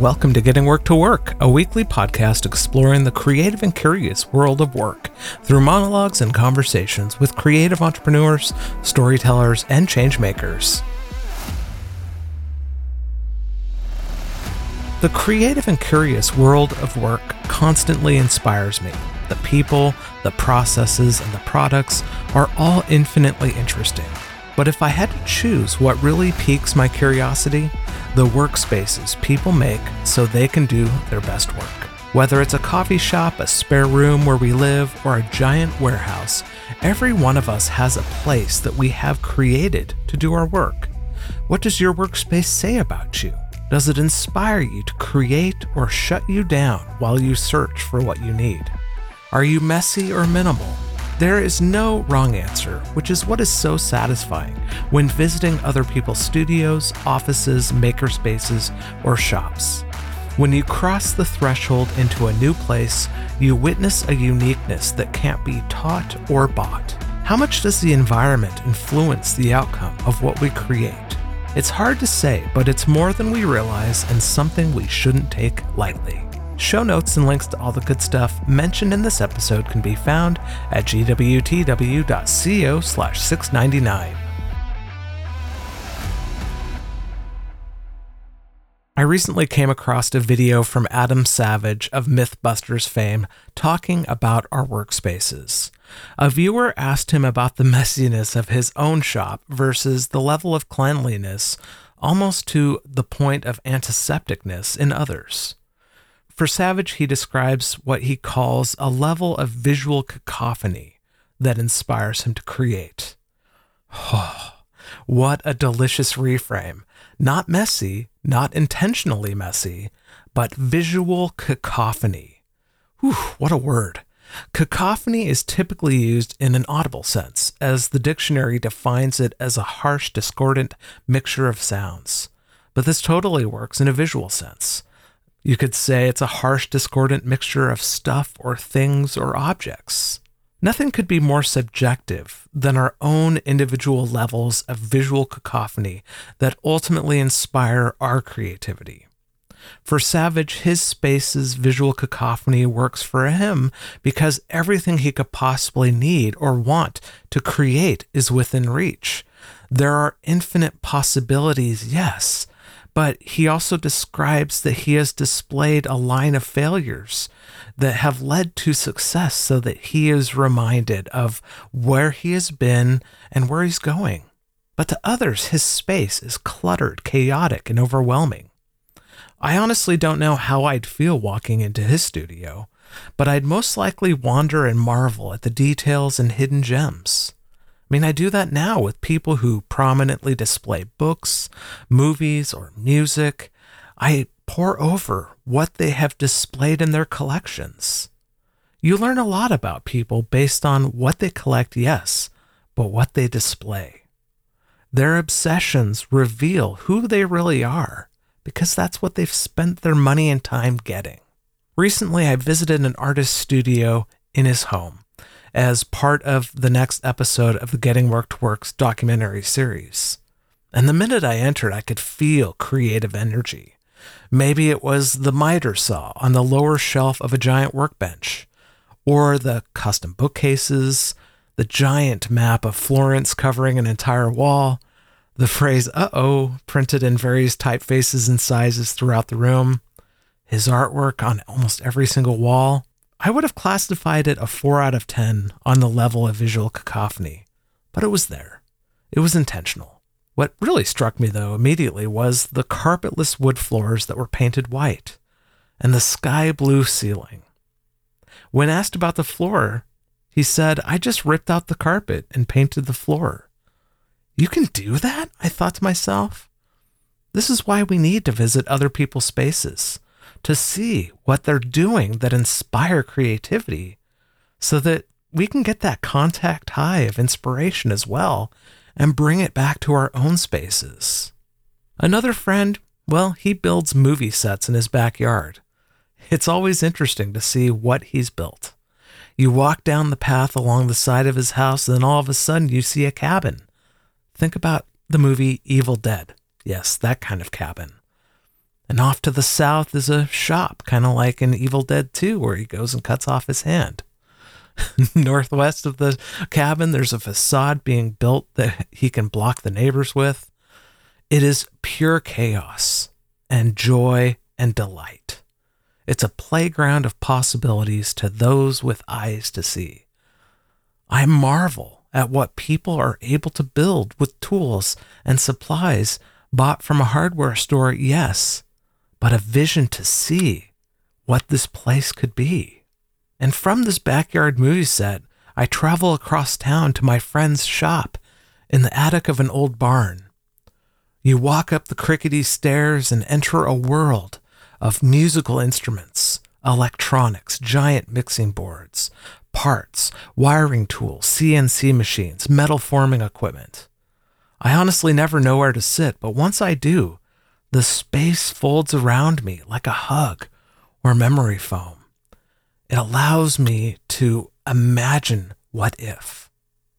Welcome to Getting Work to Work, a weekly podcast exploring the creative and curious world of work through monologues and conversations with creative entrepreneurs, storytellers, and changemakers. The creative and curious world of work constantly inspires me. The people, the processes, and the products are all infinitely interesting. But if I had to choose what really piques my curiosity, the workspaces people make so they can do their best work. Whether it's a coffee shop, a spare room where we live, or a giant warehouse, every one of us has a place that we have created to do our work. What does your workspace say about you? Does it inspire you to create or shut you down while you search for what you need? Are you messy or minimal? There is no wrong answer, which is what is so satisfying when visiting other people's studios, offices, makerspaces, or shops. When you cross the threshold into a new place, you witness a uniqueness that can't be taught or bought. How much does the environment influence the outcome of what we create? It's hard to say, but it's more than we realize and something we shouldn't take lightly. Show notes and links to all the good stuff mentioned in this episode can be found at gwtw.co slash 699. I recently came across a video from Adam Savage of Mythbusters fame talking about our workspaces. A viewer asked him about the messiness of his own shop versus the level of cleanliness, almost to the point of antisepticness, in others. For Savage, he describes what he calls a level of visual cacophony that inspires him to create. Oh, what a delicious reframe. Not messy, not intentionally messy, but visual cacophony. Whew, what a word. Cacophony is typically used in an audible sense, as the dictionary defines it as a harsh, discordant mixture of sounds. But this totally works in a visual sense. You could say it's a harsh, discordant mixture of stuff or things or objects. Nothing could be more subjective than our own individual levels of visual cacophony that ultimately inspire our creativity. For Savage, his space's visual cacophony works for him because everything he could possibly need or want to create is within reach. There are infinite possibilities, yes, but he also describes that he has displayed a line of failures that have led to success so that he is reminded of where he has been and where he's going. But to others, his space is cluttered, chaotic, and overwhelming. I honestly don't know how I'd feel walking into his studio, but I'd most likely wander and marvel at the details and hidden gems. I mean, I do that now with people who prominently display books, movies, or music. I pore over what they have displayed in their collections. You learn a lot about people based on what they collect, yes, but what they display. Their obsessions reveal who they really are because that's what they've spent their money and time getting. Recently, I visited an artist's studio in his home as part of the next episode of the Getting Work to Works documentary series. And the minute I entered, I could feel creative energy. Maybe it was the miter saw on the lower shelf of a giant workbench, or the custom bookcases, the giant map of Florence covering an entire wall, the phrase uh oh printed in various typefaces and sizes throughout the room, his artwork on almost every single wall, I would have classified it a 4 out of 10 on the level of visual cacophony, but it was there. It was intentional. What really struck me, though, immediately was the carpetless wood floors that were painted white and the sky blue ceiling. When asked about the floor, he said, I just ripped out the carpet and painted the floor. You can do that? I thought to myself. This is why we need to visit other people's spaces to see what they're doing that inspire creativity so that we can get that contact high of inspiration as well and bring it back to our own spaces. Another friend, well, he builds movie sets in his backyard. It's always interesting to see what he's built. You walk down the path along the side of his house, and then all of a sudden you see a cabin. Think about the movie Evil Dead. Yes, that kind of cabin. And off to the south is a shop, kind of like in Evil Dead 2, where he goes and cuts off his hand. Northwest of the cabin, there's a facade being built that he can block the neighbors with. It is pure chaos and joy and delight. It's a playground of possibilities to those with eyes to see. I marvel at what people are able to build with tools and supplies bought from a hardware store, yes, but a vision to see what this place could be. And from this backyard movie set, I travel across town to my friend's shop in the attic of an old barn. You walk up the crickety stairs and enter a world of musical instruments, electronics, giant mixing boards, parts, wiring tools, CNC machines, metal forming equipment. I honestly never know where to sit, but once I do, the space folds around me like a hug or memory foam. It allows me to imagine what if.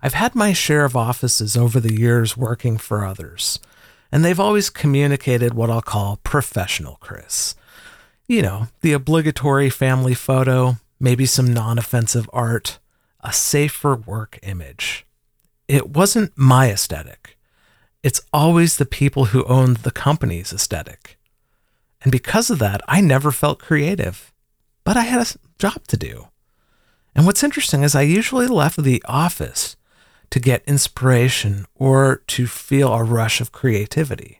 I've had my share of offices over the years working for others, and they've always communicated what I'll call professional Chris. You know, the obligatory family photo, maybe some non offensive art, a safer work image. It wasn't my aesthetic. It's always the people who owned the company's aesthetic. And because of that, I never felt creative. But I had a job to do. And what's interesting is I usually left the office to get inspiration or to feel a rush of creativity,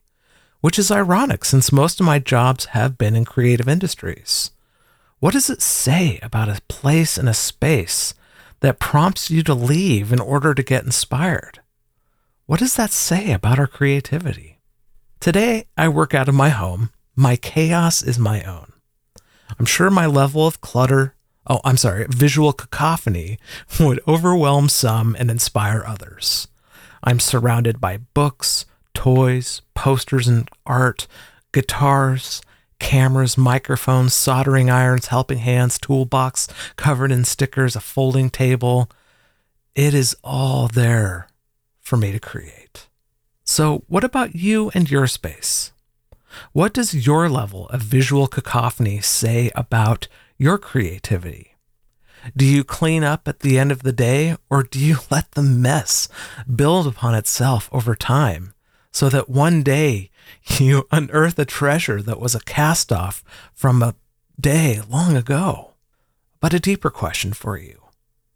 which is ironic since most of my jobs have been in creative industries. What does it say about a place and a space that prompts you to leave in order to get inspired? What does that say about our creativity? Today, I work out of my home. My chaos is my own. I'm sure my level of clutter, oh, I'm sorry, visual cacophony would overwhelm some and inspire others. I'm surrounded by books, toys, posters and art, guitars, cameras, microphones, soldering irons, helping hands, toolbox covered in stickers, a folding table. It is all there for me to create. So, what about you and your space? What does your level of visual cacophony say about your creativity? Do you clean up at the end of the day, or do you let the mess build upon itself over time so that one day you unearth a treasure that was a cast off from a day long ago? But a deeper question for you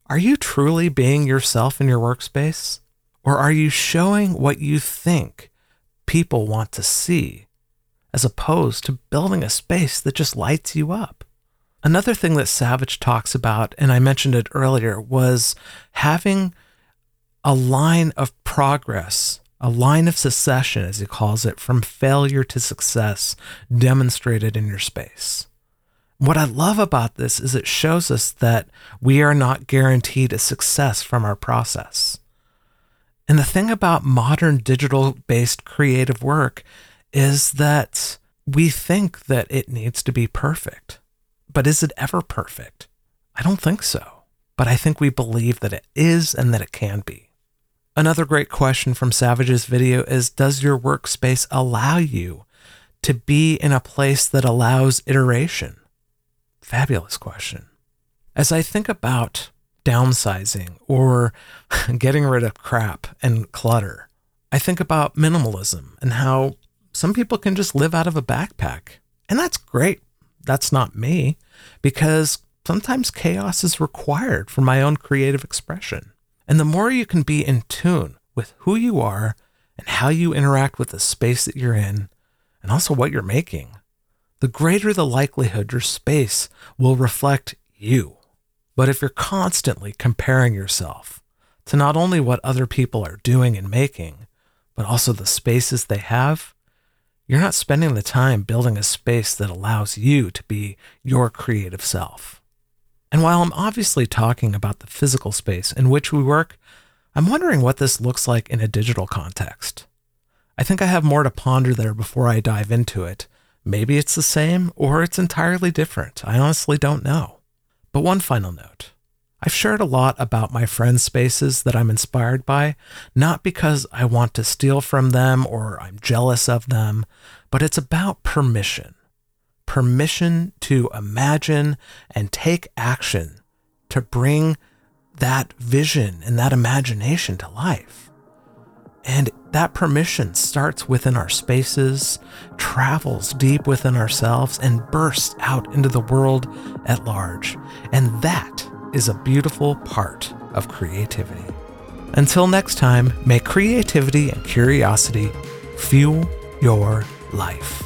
Are you truly being yourself in your workspace? Or are you showing what you think people want to see as opposed to building a space that just lights you up. Another thing that Savage talks about, and I mentioned it earlier, was having a line of progress, a line of succession, as he calls it, from failure to success demonstrated in your space. What I love about this is it shows us that we are not guaranteed a success from our process. And the thing about modern digital based creative work is that we think that it needs to be perfect. But is it ever perfect? I don't think so. But I think we believe that it is and that it can be. Another great question from Savage's video is Does your workspace allow you to be in a place that allows iteration? Fabulous question. As I think about downsizing or getting rid of crap and clutter, I think about minimalism and how some people can just live out of a backpack. And that's great. That's not me because sometimes chaos is required for my own creative expression. And the more you can be in tune with who you are and how you interact with the space that you're in, and also what you're making, the greater the likelihood your space will reflect you. But if you're constantly comparing yourself to not only what other people are doing and making, but also the spaces they have, you're not spending the time building a space that allows you to be your creative self. And while I'm obviously talking about the physical space in which we work, I'm wondering what this looks like in a digital context. I think I have more to ponder there before I dive into it. Maybe it's the same or it's entirely different. I honestly don't know. But one final note I've shared a lot about my friends' spaces that I'm inspired by, not because I want to steal from them or I'm jealous of them, but it's about permission. permission to imagine and take action to bring that vision and that imagination to life. And that permission starts within our spaces, travels deep within ourselves, and bursts out into the world at large. And that is a beautiful part of creativity. Until next time, may creativity and curiosity fuel your life.